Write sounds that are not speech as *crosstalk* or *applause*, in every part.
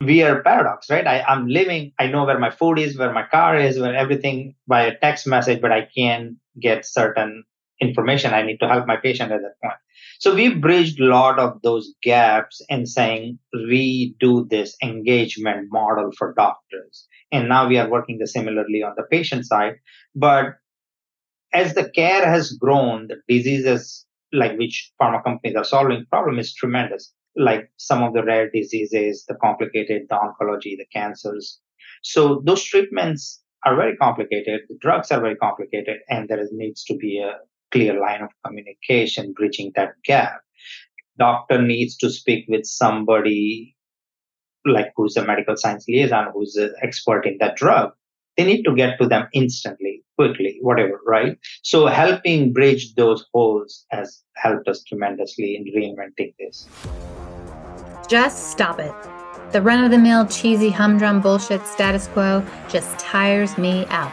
weird paradox, right? I, I'm living, I know where my food is, where my car is, where everything by a text message, but I can't get certain information. I need to help my patient at that point. So we bridged a lot of those gaps in saying redo this engagement model for doctors. And now we are working the similarly on the patient side. But as the care has grown, the diseases like which pharma companies are solving problem is tremendous. Like some of the rare diseases, the complicated, the oncology, the cancers. So those treatments are very complicated. The drugs are very complicated, and there is, needs to be a clear line of communication bridging that gap. Doctor needs to speak with somebody like who's a medical science liaison, who's an expert in that drug. They need to get to them instantly, quickly, whatever, right? So helping bridge those holes has helped us tremendously in reinventing this. Just stop it. The run of the mill, cheesy, humdrum bullshit status quo just tires me out.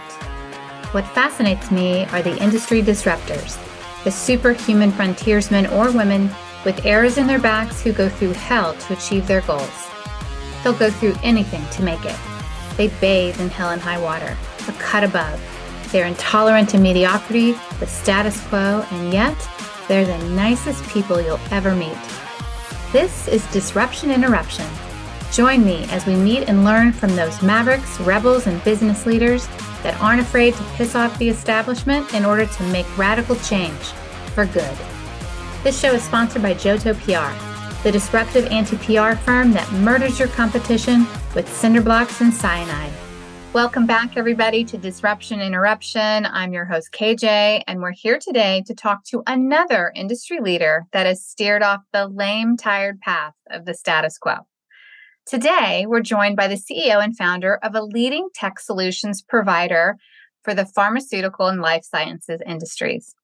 What fascinates me are the industry disruptors, the superhuman frontiersmen or women with arrows in their backs who go through hell to achieve their goals. They'll go through anything to make it. They bathe in hell and high water, a cut above. They're intolerant to mediocrity, the status quo, and yet they're the nicest people you'll ever meet. This is Disruption Interruption. Join me as we meet and learn from those mavericks, rebels, and business leaders that aren't afraid to piss off the establishment in order to make radical change for good. This show is sponsored by JOTO PR, the disruptive anti PR firm that murders your competition with cinder blocks and cyanide. Welcome back, everybody, to Disruption Interruption. I'm your host, KJ, and we're here today to talk to another industry leader that has steered off the lame, tired path of the status quo. Today, we're joined by the CEO and founder of a leading tech solutions provider for the pharmaceutical and life sciences industries.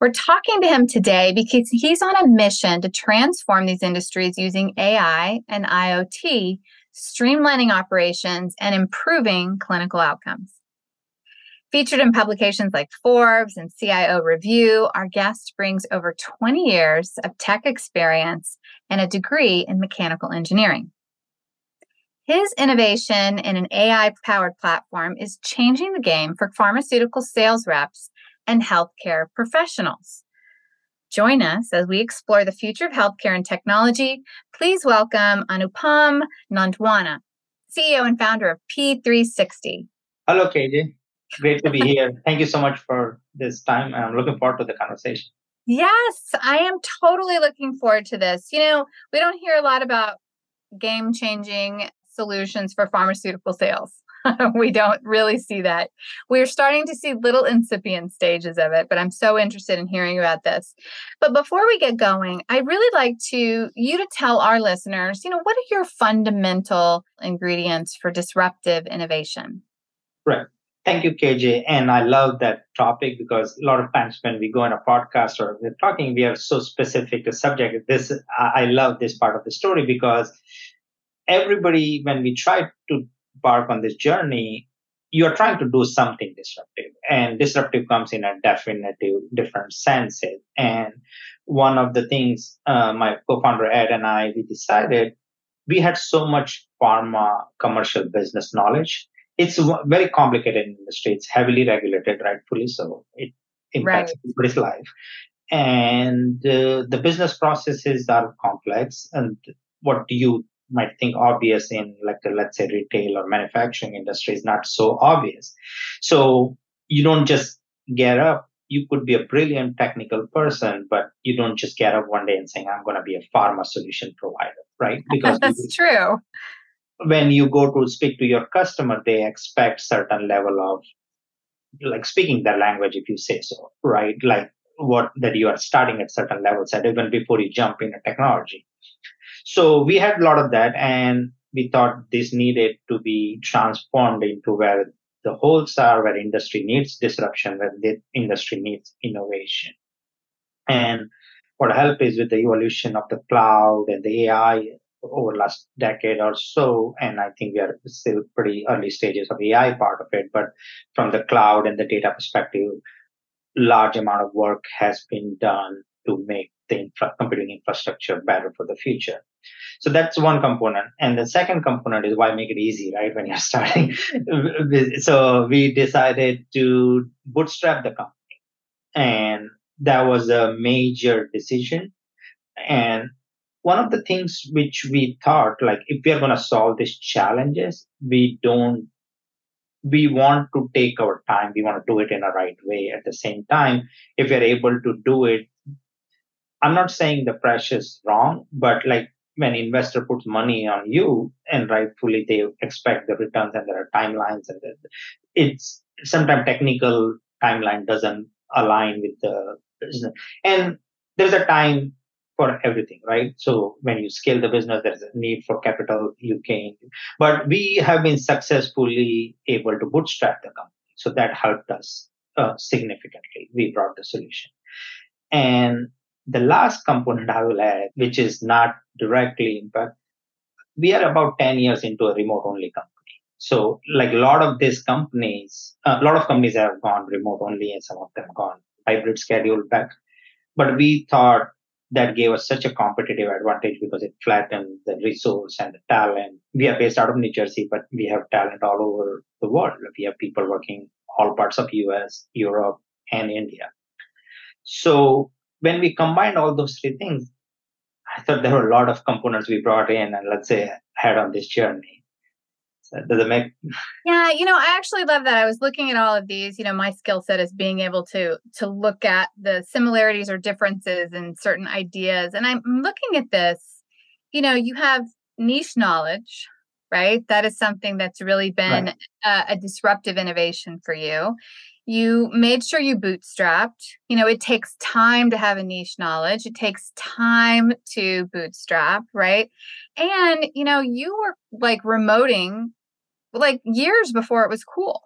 We're talking to him today because he's on a mission to transform these industries using AI and IoT, streamlining operations and improving clinical outcomes. Featured in publications like Forbes and CIO Review, our guest brings over 20 years of tech experience and a degree in mechanical engineering. His innovation in an AI powered platform is changing the game for pharmaceutical sales reps and healthcare professionals. Join us as we explore the future of healthcare and technology. Please welcome Anupam Nandwana, CEO and founder of P360. Hello, KJ. Great to be *laughs* here. Thank you so much for this time. I'm looking forward to the conversation. Yes, I am totally looking forward to this. You know, we don't hear a lot about game changing solutions for pharmaceutical sales. *laughs* we don't really see that. We're starting to see little incipient stages of it, but I'm so interested in hearing about this. But before we get going, I'd really like to you to tell our listeners, you know, what are your fundamental ingredients for disruptive innovation? Right. Thank you, KJ. And I love that topic because a lot of times when we go on a podcast or we're talking, we are so specific to subject. This I love this part of the story because everybody, when we try to embark on this journey, you are trying to do something disruptive. And disruptive comes in a definitive different senses. And one of the things uh, my co-founder Ed and I we decided we had so much pharma commercial business knowledge. It's very complicated industry. It's heavily regulated, rightfully so. It impacts right. everybody's life, and uh, the business processes are complex. And what do you might think obvious in like a, let's say retail or manufacturing industry is not so obvious. So you don't just get up. You could be a brilliant technical person but you don't just get up one day and saying i'm going to be a pharma solution provider right? *laughs* Because that's true. when you go to speak to your customer they expect certain level of like speaking their language if you say so right? Like what that you are starting at certain levels and even before you jump in a technology so we had a lot of that, and we thought this needed to be transformed into where the holes are, where industry needs disruption, where the industry needs innovation. And what helped is with the evolution of the cloud and the AI over last decade or so, and I think we are still pretty early stages of AI part of it, but from the cloud and the data perspective, large amount of work has been done to make the infra- computing infrastructure better for the future. So that's one component. And the second component is why make it easy, right? When you're *laughs* starting. so we decided to bootstrap the company. And that was a major decision. And one of the things which we thought, like, if we are going to solve these challenges, we don't we want to take our time. We want to do it in a right way. At the same time, if we're able to do it, I'm not saying the price is wrong, but like when investor puts money on you and rightfully they expect the returns and there are timelines and it's sometimes technical timeline doesn't align with the business. And there's a time for everything, right? So when you scale the business, there's a need for capital you gain. But we have been successfully able to bootstrap the company. So that helped us uh, significantly. We brought the solution. And the last component I will add, which is not directly impact, we are about 10 years into a remote only company. So like a lot of these companies, a lot of companies have gone remote only and some of them gone hybrid schedule back. But we thought that gave us such a competitive advantage because it flattened the resource and the talent. We are based out of New Jersey, but we have talent all over the world. We have people working all parts of US, Europe, and India. So when we combined all those three things, I thought there were a lot of components we brought in and let's say had on this journey. Does it make *laughs* yeah you know i actually love that. I was looking at all of these you know my skill set is being able to to look at the similarities or differences in certain ideas. And i'm looking at this you know you have niche knowledge right? That is something that's really been right. a disruptive innovation for you you made sure you bootstrapped. You know it takes time to have a niche knowledge. It takes time to bootstrap right? And you know you were like remoting like years before it was cool.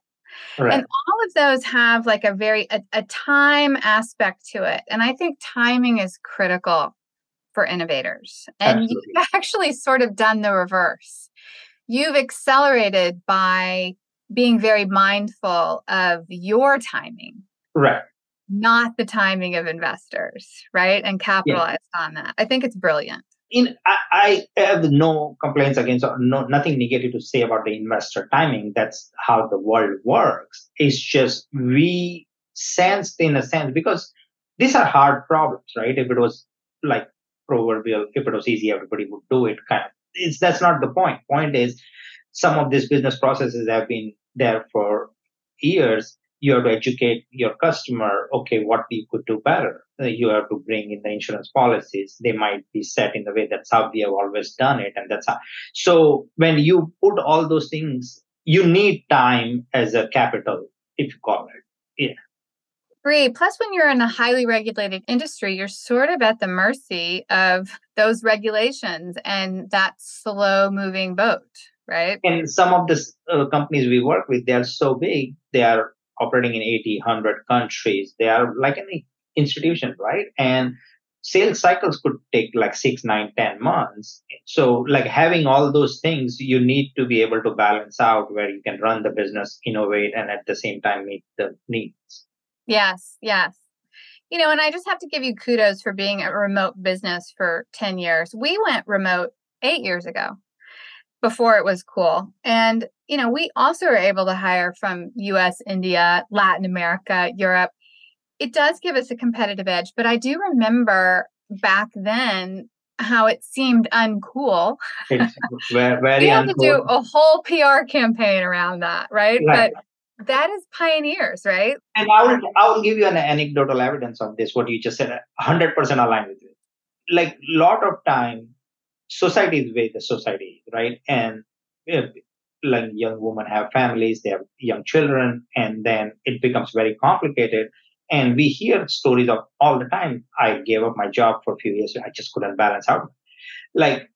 Right. and all of those have like a very a, a time aspect to it. And i think timing is critical for innovators. And Absolutely. you've *laughs* actually sort of done the reverse. You've accelerated by being very mindful of your timing. Right. Not the timing of investors, right? And capitalize yeah. on that. I think it's brilliant. In I, I have no complaints against or no nothing negative to say about the investor timing. That's how the world works. It's just we sensed in a sense because these are hard problems, right? If it was like proverbial, if it was easy, everybody would do it. Kind of. It's that's not the point. Point is some of these business processes have been there for years you have to educate your customer okay what we could do better. Uh, you have to bring in the insurance policies. They might be set in the way that's how we have always done it and that's how. So when you put all those things you need time as a capital if you call it. Yeah. Agree. Plus, when you're in a highly regulated industry, you're sort of at the mercy of those regulations and that slow moving boat right? And some of the uh, companies we work with, they are so big, they are operating in 80, 100 countries. They are like an institution, right? And sales cycles could take like six, nine, ten months. So, like having all those things, you need to be able to balance out where you can run the business, innovate, and at the same time meet the needs. Yes, yes. You know, and I just have to give you kudos for being a remote business for 10 years. We went remote eight years ago before it was cool. And, you know, we also are able to hire from US, India, Latin America, Europe. It does give us a competitive edge, but I do remember back then how it seemed uncool. It's *laughs* very, very we had uncool. to do a whole PR campaign around that, right? right? But that is pioneers, right? And I will I will give you an anecdotal evidence of this. What you just said, hundred percent aligned with it. Like a lot of time, society is the way the society is, right? And if, like young women have families, they have young children, and then it becomes very complicated. And we hear stories of all the time. I gave up my job for a few years. I just couldn't balance out. Like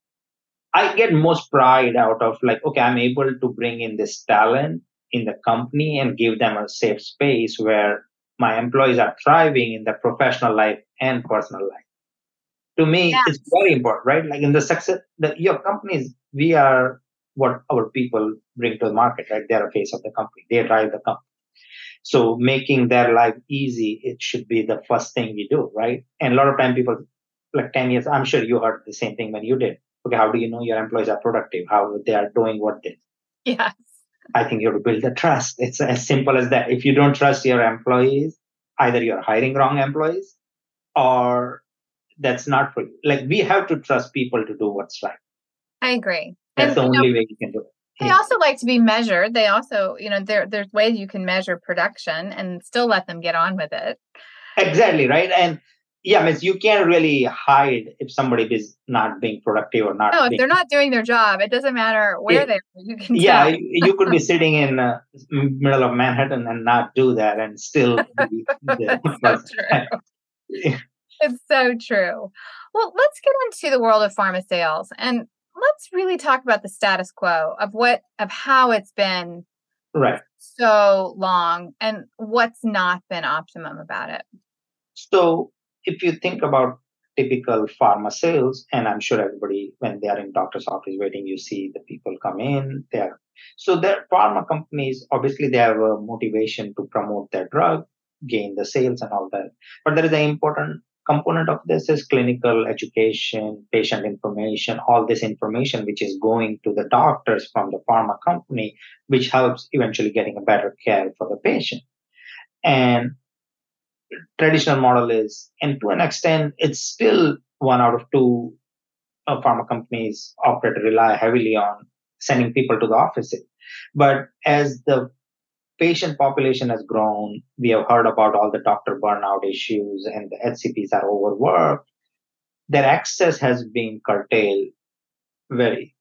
I get most pride out of like, okay, I'm able to bring in this talent in the company and give them a safe space where my employees are thriving in their professional life and personal life to me yeah. it's very important right like in the success that your companies we are what our people bring to the market right they're a face of the company they drive the company so making their life easy it should be the first thing we do right and a lot of time people like 10 years, I'm sure you heard the same thing when you did. Okay, how do you know your employees are productive? How they are doing what they Yes. I think you have to build the trust. It's as simple as that. If you don't trust your employees, either you're hiring wrong employees or that's not for you. Like we have to trust people to do what's right. I agree. That's And, the only know, way you can do it. They Yeah. also like to be measured. They also, you know, there there's ways you can measure production and still let them get on with it. Exactly, right? And yeah, I means you can't really hide if somebody is not being productive or not No, if being they're not doing their job, it doesn't matter where Yeah. they are. You can yeah you could be sitting in uh, middle of manhattan and not do that and still be *laughs* so true. *laughs* It's so true. Well, let's get into the world of pharma sales and let's really talk about the status quo of what of how it's been right so long and what's not been optimum about it. so if you think about typical pharma sales and i'm sure everybody when they are in doctor's office waiting you see the people come in there so their pharma companies obviously they have a motivation to promote their drug gain the sales and all that but there is an important component of this is clinical education patient information all this information which is going to the doctors from the pharma company which helps eventually getting a better care for the patient. And traditional model is and to an extent it's still one out of two uh, pharma companies operate rely heavily on sending people to the offices. But as the patient population has grown. We have heard about all the doctor burnout issues and the hcps are overworked. Their access has been curtailed very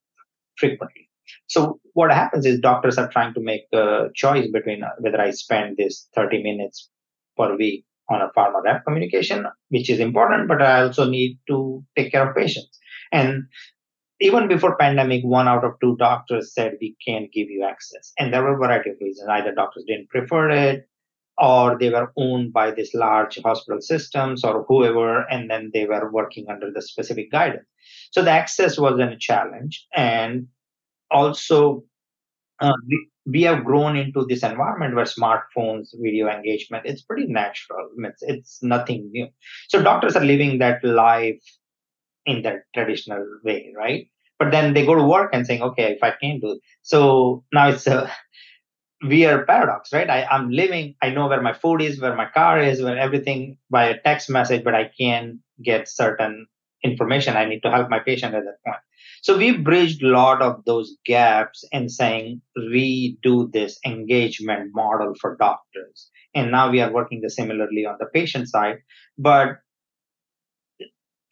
frequently. So what happens is doctors are trying to make a choice between uh, whether i spend this 30 minutes per week on a pharma rep communication, which is important, but I also need to take care of patients. And even before pandemic, one out of two doctors said we can't give you access. And there were a variety of reasons. Either doctors didn't prefer it, or they were owned by these large hospital systems or whoever, and then they were working under the specific guidance. So the access was a challenge. And also uh, we, we have grown into this environment where smartphones, video engagement, it's pretty natural. It's, it's nothing new. So doctors are living that life in that traditional way, right? But then they go to work and saying, okay, if I can't do it. So now it's a *laughs* weird paradox, right? I, I'm living, I know where my food is, where my car is, where everything by a text message, but I can't get certain information. I need to help my patient at that point. So we bridged a lot of those gaps in saying redo this engagement model for doctors. And now we are working the similarly on the patient side. But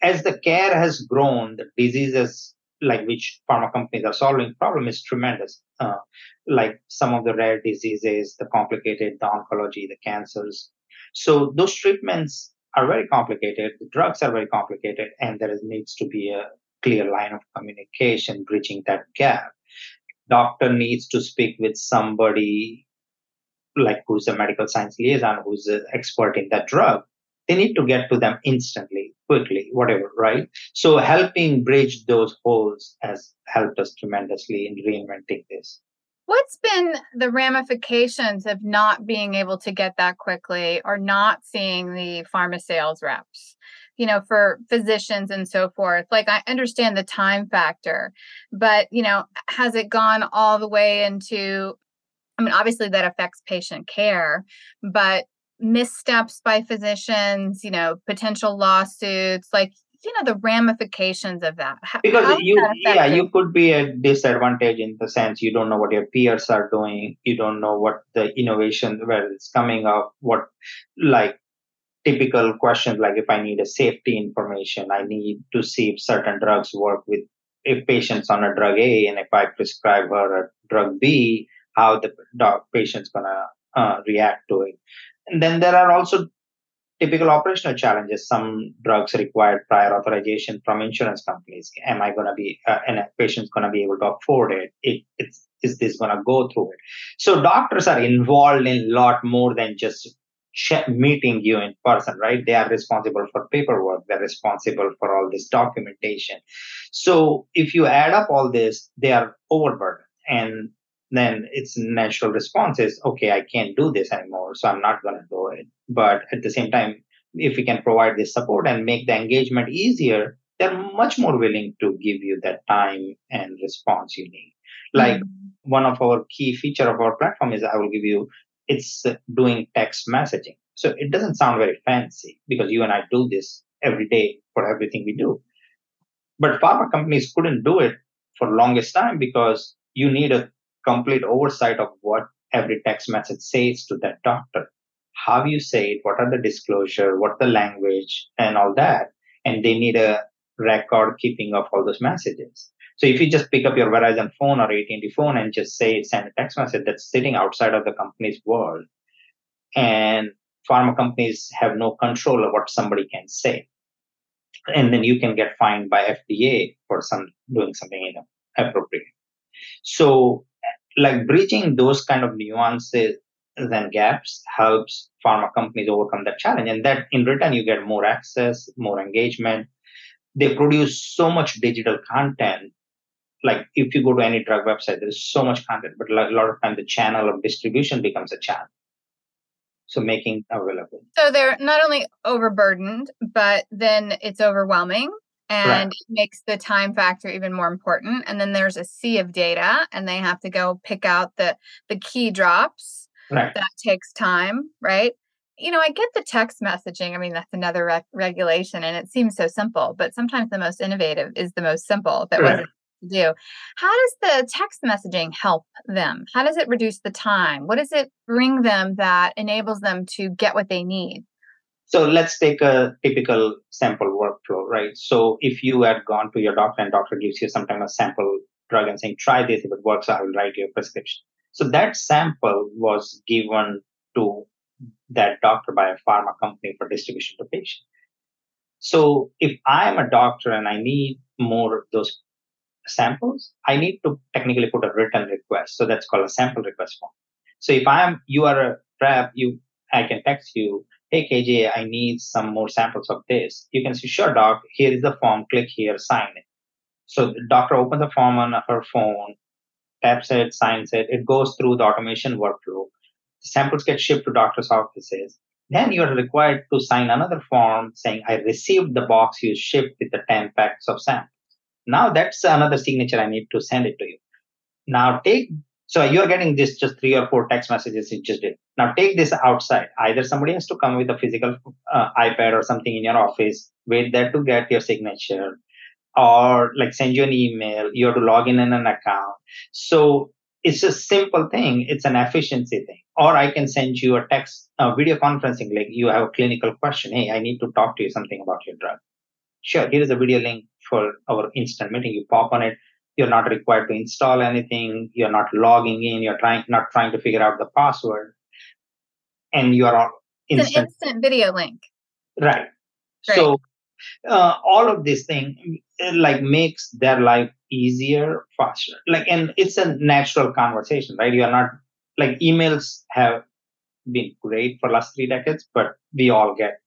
as the care has grown, the diseases like which pharma companies are solving problem is tremendous. Uh, like some of the rare diseases, the complicated, the oncology, the cancers. So those treatments are very complicated. The drugs are very complicated, and there is, needs to be a clear line of communication bridging that gap. Doctor needs to speak with somebody like who's a medical science liaison, who's an expert in that drug. They need to get to them instantly, quickly, whatever, right? So helping bridge those holes has helped us tremendously in reinventing this. What's been the ramifications of not being able to get that quickly or not seeing the pharma sales reps? You know, for physicians and so forth. Like, I understand the time factor, but, you know, has it gone all the way into, I mean, obviously that affects patient care, but missteps by physicians, you know, potential lawsuits, like, you know, the ramifications of that. How, because how you that yeah you could be at disadvantage in the sense you don't know what your peers are doing you don't know what the innovation where it's coming up what like typical questions like if i need a safety information i need to see if certain drugs work with if patients on a drug a and if i prescribe her a drug b how the patient's gonna uh, react to it and then there are also typical operational challenges. Some drugs require prior authorization from insurance companies. Am I going to be, uh, and a patient's going to be able to afford it? it it's, is this going to go through it? So doctors are involved in a lot more than just meeting you in person, right? They are responsible for paperwork. They're responsible for all this documentation. So if you add up all this, they are overburdened. And then its natural response is, okay, I can't do this anymore, so I'm not going to do it. But at the same time, if we can provide this support and make the engagement easier, they're much more willing to give you that time and response you need. Like mm-hmm. one of our key feature of our platform is I will give you it's doing text messaging. So it doesn't sound very fancy because you and I do this every day for everything we do. But pharma companies couldn't do it for longest time because you need a complete oversight of what every text message says to that doctor. How you say it, what are the disclosure, what the language and all that. And they need a record keeping of all those messages. So if you just pick up your Verizon phone or AT&T phone and just say send a text message that's sitting outside of the company's world, and pharma companies have no control of what somebody can say, and then you can get fined by FDA for some doing something inappropriate. So, like bridging those kind of nuances and gaps helps pharma companies overcome that challenge, and that in return you get more access, more engagement. They produce so much digital content like if you go to any drug website, there's so much content, but a lot of time the channel of distribution becomes a challenge. So making available. So they're not only overburdened, but then it's overwhelming and it makes the time factor even more important. And then there's a sea of data and they have to go pick out the the key drops. Right. That takes time, right? you know, I get the text messaging. I mean, that's another re- regulation, and it seems so simple. But sometimes the most innovative is the most simple. That right. wasn't do. How does the text messaging help them? How does it reduce the time? What does it bring them that enables them to get what they need? So let's take a typical sample workflow, right? So if you had gone to your doctor and doctor gives you some kind of sample drug and saying, try this, if it works, I will write you a prescription. So that sample was given to that doctor by a pharma company for distribution to patient. So if I'm a doctor and I need more of those samples, I need to technically put a written request. So that's called a sample request form. So if I'm, you are a rep, you, I can text you, hey KJ, I need some more samples of this. You can say, sure, doc, here is the form, click here, sign it. So the doctor opens the form on her phone, taps it, signs it, it goes through the automation workflow. Samples get shipped to doctor's offices. Then you are required to sign another form saying, I received the box you shipped with the 10 packs of samples. Now that's another signature I need to send it to you. Now take, so you're getting this just three or four text messages just did. Now take this outside. Either somebody has to come with a physical uh, iPad or something in your office, wait there to get your signature, or like send you an email. You have to log in in an account. So it's a simple thing. It's an efficiency thing. Or I can send you a text, a video conferencing, like you have a clinical question. Hey, I need to talk to you something about your drug. Sure, here is a video link for our instant meeting. You pop on it. You're not required to install anything. You're not logging in. You're trying not trying to figure out the password, and you are instant. It's an instant video link. Right. Great. So uh, all of this thing like makes their life easier, faster. Like, and it's a natural conversation, right? You are not like emails have been great for last three decades, but we all get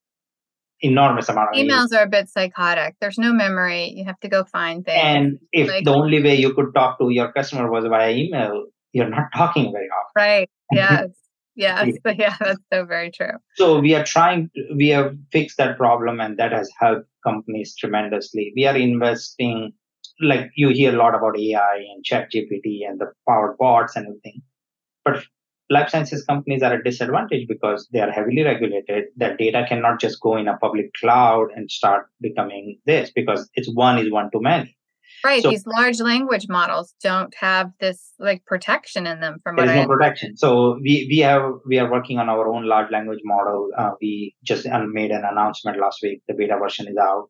enormous amount of emails are a bit psychotic. There's no memory. You have to go find things. And if like, the only way you could talk to your customer was via email you're not *laughs* talking very often. Right. *laughs* Yes. Yes. Yeah. *laughs* yeah that's so very true. So we are trying to, we have fixed that problem and that has helped companies tremendously. We are investing like you hear a lot about ai and chat gpt and the powered bots and everything. But life sciences companies are at disadvantage because they are heavily regulated. Their data cannot just go in a public cloud and start becoming this because it's one is one too many. Right. So, these large language models don't have this like protection in them from what there's I no protection. So we, we have we are working on our own large language model. Uh, we just made an announcement last week. The beta version is out.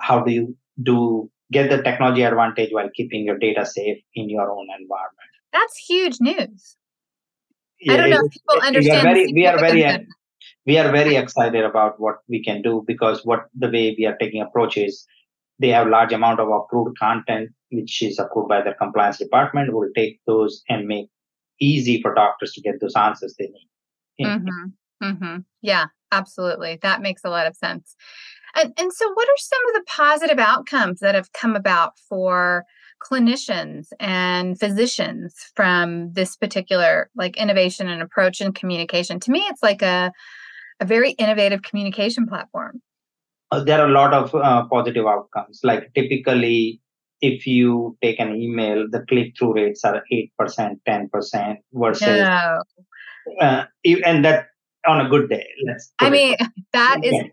How do you do get the technology advantage while keeping your data safe in your own environment? That's huge news. I don't know if people understand. We are very, we are very, we are very excited about what we can do because what the way we are taking approach is they have large amount of approved content which is approved by their compliance department. We'll take those and make easy for doctors to get those answers they need. Mm-hmm. Mm-hmm. Yeah, absolutely. That makes a lot of sense. And, and so, what are some of the positive outcomes that have come about for clinicians and physicians from this particular like innovation and approach and communication to me it's like a a very innovative communication platform. Uh, there are a lot of uh, positive outcomes. Like typically, if you take an email, the click through rates are 8%, 10% versus, no. uh, and that on a good day. I mean, that is,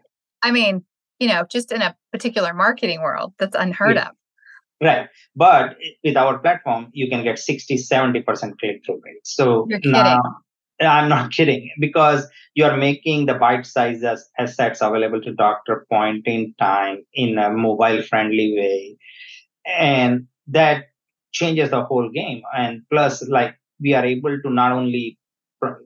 I mean, you know, just in a particular marketing world, that's unheard yeah. of. Right. But with our platform, you can get 60, 70% click through rates. So now, *laughs* I'm not kidding because you're making the bite sizes assets available to doctor point in time in a mobile friendly way. And that changes the whole game. And plus, like we are able to not only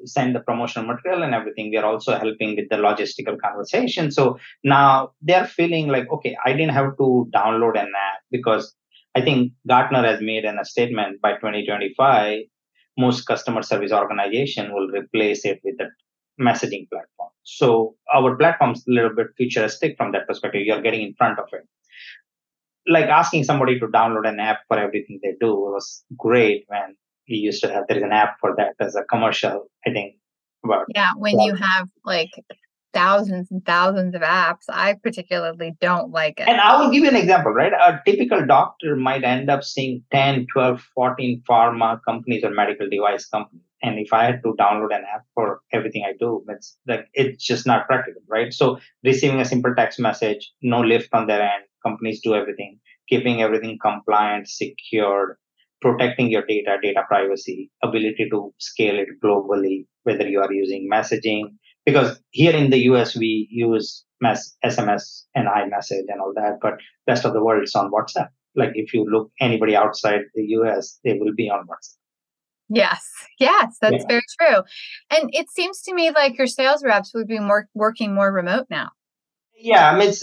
send the promotional material and everything, we are also helping with the logistical conversation. So now they're feeling like, okay, I didn't have to download an app because I think Gartner has made an, a statement by 2025 most customer service organization will replace it with a messaging platform. So our platform's a little bit futuristic from that perspective. You're getting in front of it. Like asking somebody to download an app for everything they do was great when we used to have there is an app for that as a commercial, I think. About yeah, when you have like thousands and thousands of apps. I particularly don't like it. And I will give you an example, right? A typical doctor might end up seeing 10, 12, 14 pharma companies or medical device companies. And if I had to download an app for everything I do, it's like it's just not practical, right? So receiving a simple text message, no lift on their end, companies do everything, keeping everything compliant, secured, protecting your data, data privacy, ability to scale it globally, whether you are using messaging, because here in the US we use mass, SMS and iMessage and all that, but rest of the world is on WhatsApp. Like if you look anybody outside the US, they will be on WhatsApp. Yes, yes, that's yeah. very true. And it seems to me like your sales reps would be more working more remote now. Yeah, I mean,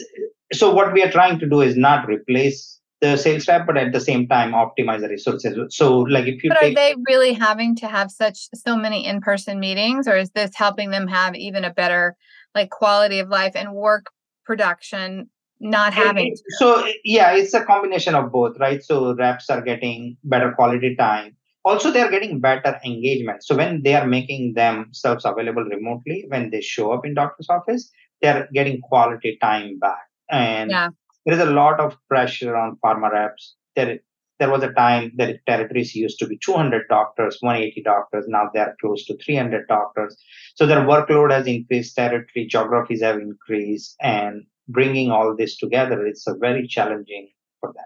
so what we are trying to do is not replace the sales rep, but at the same time optimize the resources. So, like if you but take, are they really having to have such so many in person meetings, or is this helping them have even a better like quality of life and work production? Not having to? so yeah, it's a combination of both, right? So reps are getting better quality time. Also, they are getting better engagement. So when they are making themselves available remotely, when they show up in doctor's office, they are getting quality time back. And yeah there is a lot of pressure on pharma reps. There, there was a time that territories used to be 200 doctors, 180 doctors. Now they are close to 300 doctors. So their workload has increased, territory geographies have increased, and bringing all this together, it's a very challenging for them.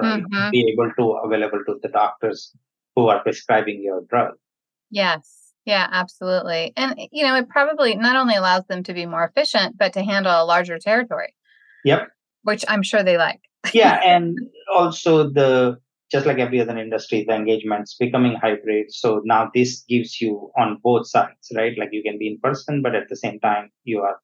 Right? Mm-hmm. Be able to available to the doctors who are prescribing your drug. Yes. Yeah, absolutely. And you know, it probably not only allows them to be more efficient, but to handle a larger territory. Yep which I'm sure they like. yeah, *laughs* and also the just like every other industry, the engagements becoming hybrid. So now this gives you on both sides, right? Like you can be in person, but at the same time you are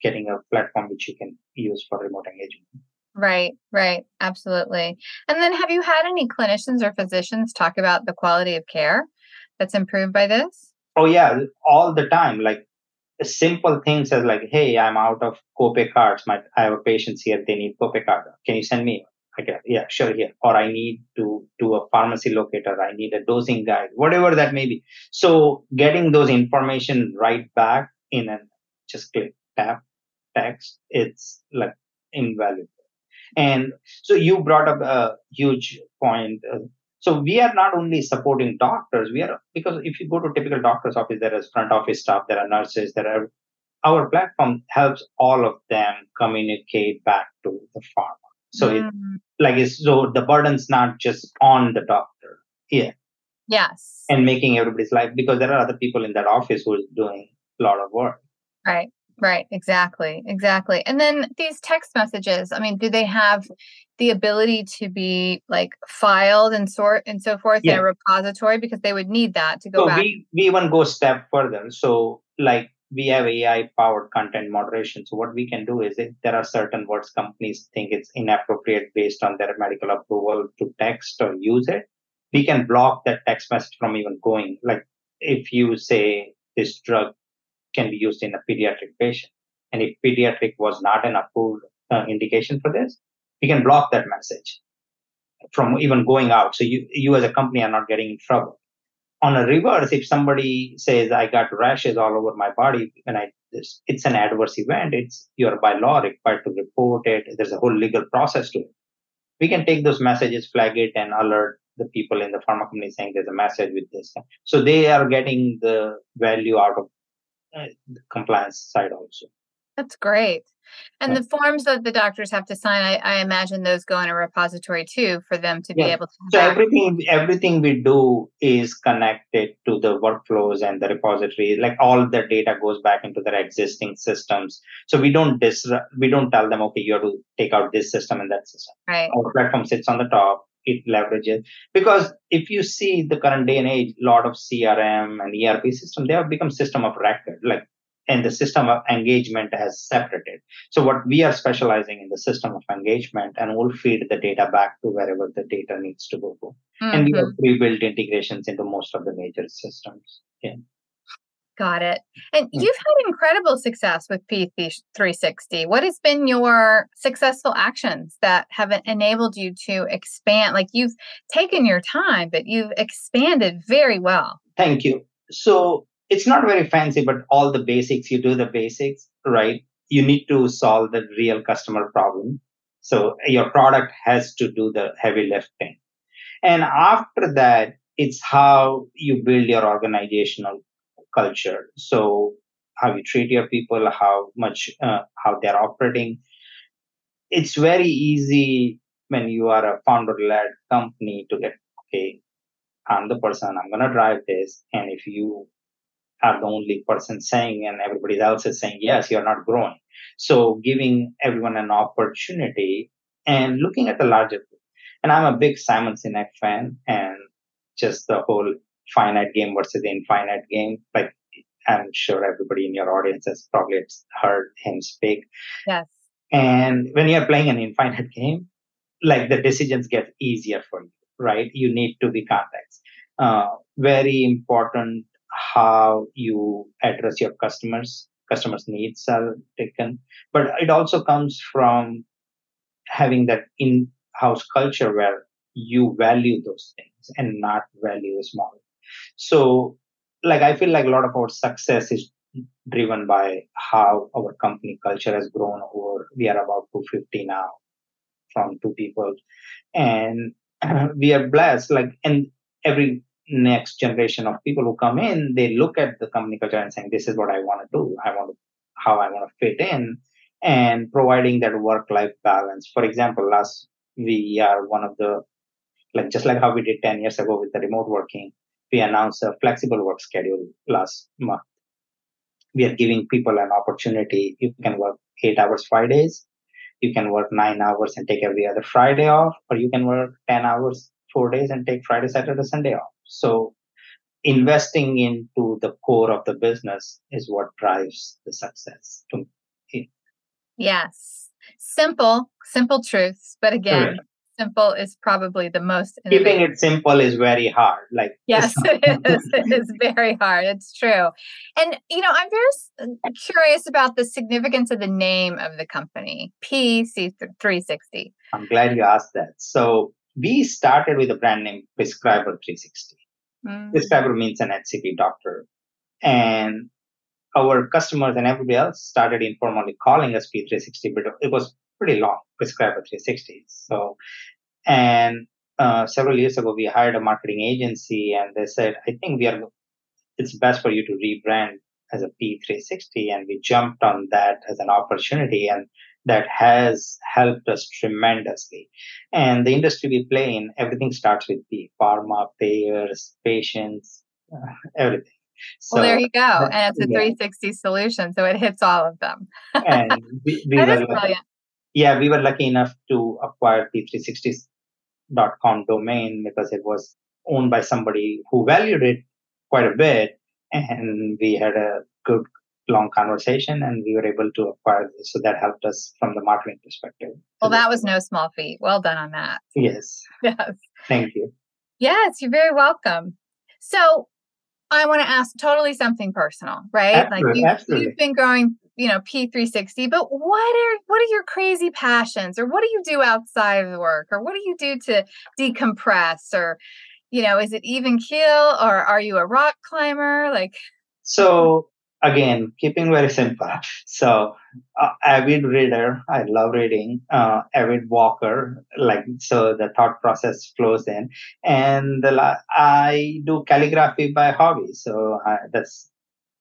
getting a platform which you can use for remote engagement. Right, right, absolutely. And then have you had any clinicians or physicians talk about the quality of care that's improved by this? Oh yeah, all the time. Like simple things as like, hey, I'm out of copay cards. My I have a patient here, they need copay card. Can you send me? I Okay, yeah, sure, here. Or I need to do a pharmacy locator. I need a dosing guide, whatever that may be. So getting those information right back in and just click tap text, it's like invaluable. And so you brought up a huge point. Uh, so we are not only supporting doctors, we are because if you go to typical doctor's office, there is front office staff, there are nurses, there are our platform helps all of them communicate back to the pharma. So mm. it like it's so the burden's not just on the doctor. Yeah. Yes. And making everybody's life because there are other people in that office who is doing a lot of work. Right. Right, exactly, exactly. And then these text messages, I mean, do they have the ability to be like filed and sort and so forth yeah. in a repository because they would need that to go so back? We, we even go step further. So like we have AI powered content moderation. So what we can do is if there are certain words companies think it's inappropriate based on their medical approval to text or use it, we can block that text message from even going. Like if you say this drug can be used in a pediatric patient. And if pediatric was not an approved uh, indication for this, we can block that message from even going out. So you, you as a company are not getting in trouble. On a reverse, if somebody says, I got rashes all over my body when I this. It's an adverse event. It's you're by law required to report it. There's a whole legal process to it. We can take those messages, flag it, and alert the people in the pharma company saying there's a message with this. So they are getting the value out of Uh, compliance side also. That's great. And the forms that the doctors have to sign, I, I, imagine those go in a repository too for them to be able to. So everything, everything we do is connected to the workflows and the repository. Like all the data goes back into their existing systems. So we don't disrupt. We don't tell them, okay, you have to take out this system and that system. Right. Our platform sits on the top. It leverages because if you see the current day and age, a lot of CRM and ERP system, they have become system of record. Like and the system of engagement has separated. So what we are specializing in the system of engagement and we'll feed the data back to wherever the data needs to go. Mm-hmm. And we have mm-hmm. pre-built integrations into most of the major systems. Yeah. Got it. And mm-hmm. you've had incredible success with P360. What has been your successful actions that have enabled you to expand? Like you've taken your time, but you've expanded very well. Thank you. So it's not very fancy, but all the basics, you do the basics, right? You need to solve the real customer problem. So your product has to do the heavy lifting. And after that, it's how you build your organizational culture. So how you treat your people, how much, uh, how they're operating. It's very easy when you are a founder led company to get, okay, I'm the person, I'm to drive this. And if you are the only person saying and everybody else is saying yes you're not growing so giving everyone an opportunity and looking at the larger and i'm a big simon sinek fan and just the whole finite game versus the infinite game like i'm sure everybody in your audience has probably heard him speak. Yes. And when you're playing an infinite game like the decisions get easier for you right? You need to be context. Uh, very important how you address your customers. Customers needs are taken. But it also comes from having that in-house culture where you value those things and not value small so like i feel like a lot of our success is driven by how our company culture has grown over we are about 250 now from two people and *clears throat* we are blessed like and every next generation of people who come in, they look at the company culture and saying, this is what I want to do. I want to, how I want to fit in and providing that work life balance. For example, last, we are one of the, like, just like how we did 10 years ago with the remote working, we announced a flexible work schedule last month. We are giving people an opportunity. You can work eight hours, five days. You can work nine hours and take every other Friday off, or you can work 10 hours, four days and take Friday, Saturday, Sunday off. So investing into the core of the business is what drives the success. Yes. Simple, simple truths. But again, simple is probably the most innovative. keeping it simple is very hard like yes *laughs* it is it is *laughs* very hard it's true. And you know i'm very curious about the significance of the name of the company P360 i'm glad you asked that. So we started with a brand name prescriber 360 mm. prescriber means an hcp doctor. And our customers and everybody else started informally calling us p360 but it was pretty long prescriber 360 so and uh, several years ago we hired a marketing agency and they said i think we are it's best for you to rebrand as a p360 and we jumped on that as an opportunity and that has helped us tremendously. And the industry we play in, everything starts with the pharma, payers, patients, uh, everything. So, well, there you go. And it's a yeah. 360 solution. So it hits all of them. and we, *laughs* we were brilliant. Yeah, we were lucky enough to acquire p360.com domain because it was owned by somebody who valued it quite a bit. And we had a good long conversation and we were able to acquire this. So that helped us from the marketing perspective. Well, that was no small feat. Well done on that. Yes. *laughs* Yes. Thank you. Yes, you're very welcome. So I want to ask totally something personal, right? Absolutely, like you, you've been growing, you know, P360, but what are what are your crazy passions or what do you do outside of work or what do you do to decompress or you know, is it even keel or are you a rock climber? Like so again, keeping very simple. *laughs* So, uh, avid reader, I love reading. Uh, avid walker, like so, the thought process flows in, and the, I do calligraphy by hobby. So uh, that's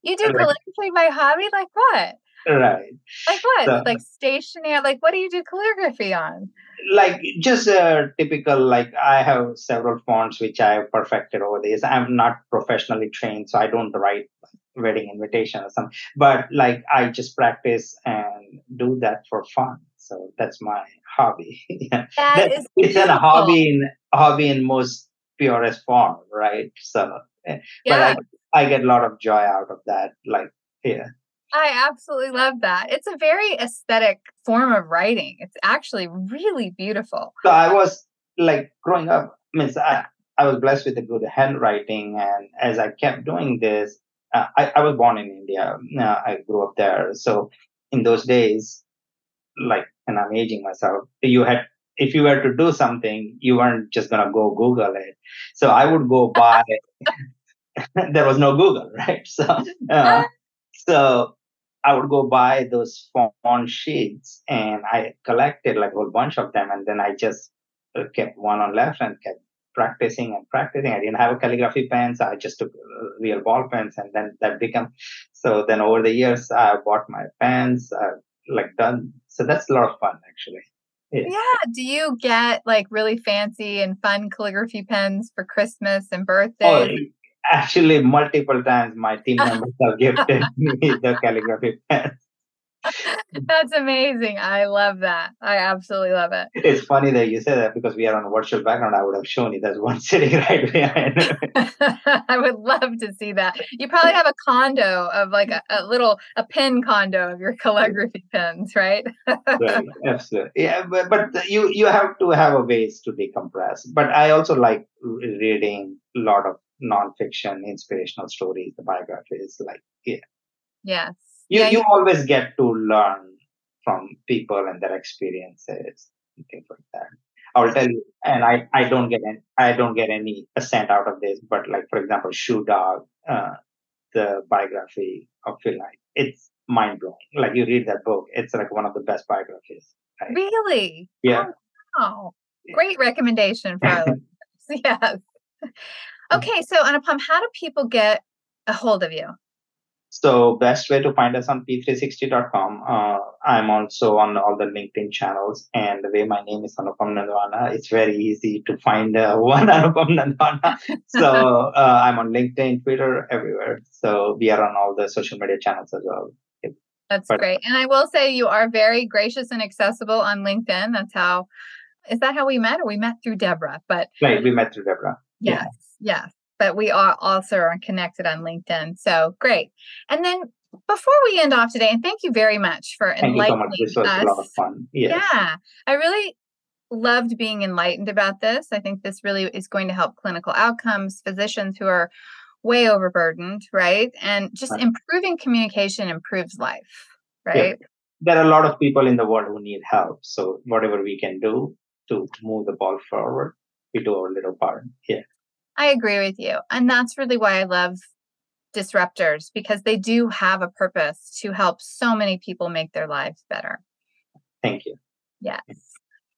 you do calligraphy by hobby, like what? Right. Like what? So, like stationery? Like what do you do calligraphy on? Like just a typical, like I have several fonts which I have perfected over these. I'm not professionally trained, so I don't write wedding invitation or something. But like I just practice and do that for fun. So that's my hobby. *laughs* that that, is it's a hobby in hobby in most purest form, right? So yeah. but I, I get a lot of joy out of that. Like yeah. I absolutely love that. It's a very aesthetic form of writing. It's actually really beautiful. So I was like growing up, I means I, I was blessed with a good handwriting. And as I kept doing this, uh, I, I was born in India. Uh, I grew up there. So in those days, like, and I'm aging myself, you had, if you were to do something, you weren't just going to go Google it. So I would go buy, *laughs* *laughs* there was no Google, *laughs* right? So, uh, so I would go buy those font sheets and I collected like a whole bunch of them. And then I just uh, kept one on left and kept practicing and practicing. I didn't have a calligraphy pen, so I just took uh, real ball pens, and then that became. So then over the years, I bought my pens, uh, like done. So that's a lot of fun, actually. Yeah. yeah. Do you get like really fancy and fun calligraphy pens for Christmas and birthdays? Oh, actually multiple times my team *laughs* members have gifted me the calligraphy pen. That's amazing. I love that. I absolutely love it. It's funny that you say that because we are on a virtual background. I would have shown you there's one *laughs* sitting right behind. *laughs* I would love to see that. You probably have a condo of like a, a little a pin condo of your calligraphy pens, right? right. Absolutely. Yeah, but, but you you have to have a ways to decompress. But I also like reading a lot of nonfiction, inspirational stories, the biographies. Like, yeah. Yes. You yeah, you always get to learn from people and their experiences and things like that. I'll tell you, and I, I don't get any I don't get any assent out of this, but like for example, Shoe Dog, uh, the biography of Phil Knight, it's mind blowing. Like you read that book, it's like one of the best biographies. Right? Really? Yeah. Oh, wow. Great recommendation for *laughs* yes. *laughs* Okay, so Anupam, how do people get a hold of you? So best way to find us on p360.com. Uh, I'm also on all the LinkedIn channels, and the way my name is Anupam Nandwana, it's very easy to find uh, *laughs* one Anupam Nandwana. *laughs* So uh, I'm on LinkedIn, Twitter, everywhere. So we are on all the social media channels as well. That's but, great, and I will say you are very gracious and accessible on LinkedIn. That's how. Is that how we met, or we met through Deborah? But right, we met through Deborah. Yes. Yeah yes. But we are also are connected on LinkedIn. So great. And then before we end off today, and thank you very much for thank enlightening you so much. This was us. a lot of fun. Yes. Yeah. I really loved being enlightened about this. I think this really is going to help clinical outcomes, physicians who are way overburdened, right? And just right. improving communication improves life, right? Yeah. There are a lot of people in the world who need help. So whatever we can do to move the ball forward, we do our little part. Yeah. I agree with you. And that's really why I love disruptors because they do have a purpose to help so many people make their lives better. Thank you. Yes.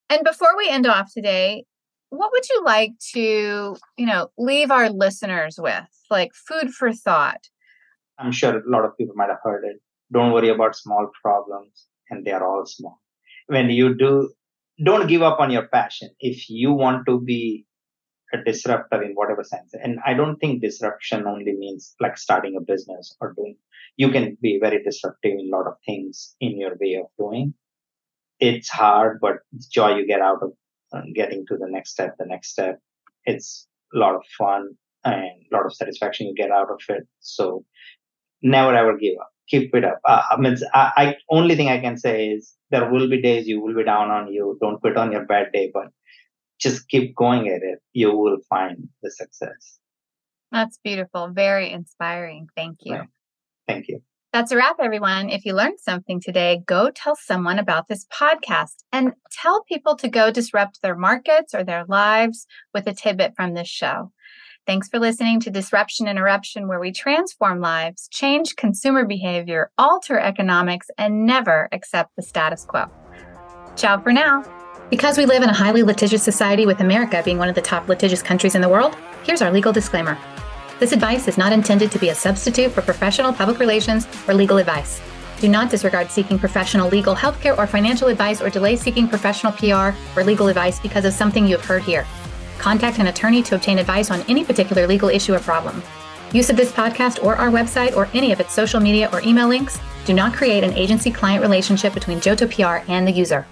And before we end off today, what would you like to, you know, leave our listeners with? Like food for thought. I'm sure a lot of people might have heard it. Don't worry about small problems, and they are all small. When you do, don't give up on your passion. If you want to be a disruptor in whatever sense. And I don't think disruption only means like starting a business or doing, you can be very disruptive in a lot of things in your way of doing. It's hard, but joy you get out of uh, getting to the next step, the next step. It's a lot of fun and a lot of satisfaction you get out of it. So never ever give up. Keep it up. Uh, I mean, I, I only thing I can say is there will be days you will be down on you. Don't quit on your bad day, but just keep going at it, you will find the success. That's beautiful. Very inspiring. Thank you. Right. Thank you. That's a wrap, everyone. If you learned something today, go tell someone about this podcast and tell people to go disrupt their markets or their lives with a tidbit from this show. Thanks for listening to Disruption Interruption, where we transform lives, change consumer behavior, alter economics, and never accept the status quo. Ciao for now. Because we live in a highly litigious society, with America being one of the top litigious countries in the world, here's our legal disclaimer. This advice is not intended to be a substitute for professional public relations or legal advice. Do not disregard seeking professional legal healthcare or financial advice or delay seeking professional PR or legal advice because of something you have heard here. Contact an attorney to obtain advice on any particular legal issue or problem. Use of this podcast or our website or any of its social media or email links do not create an agency client relationship between JOTO PR and the user.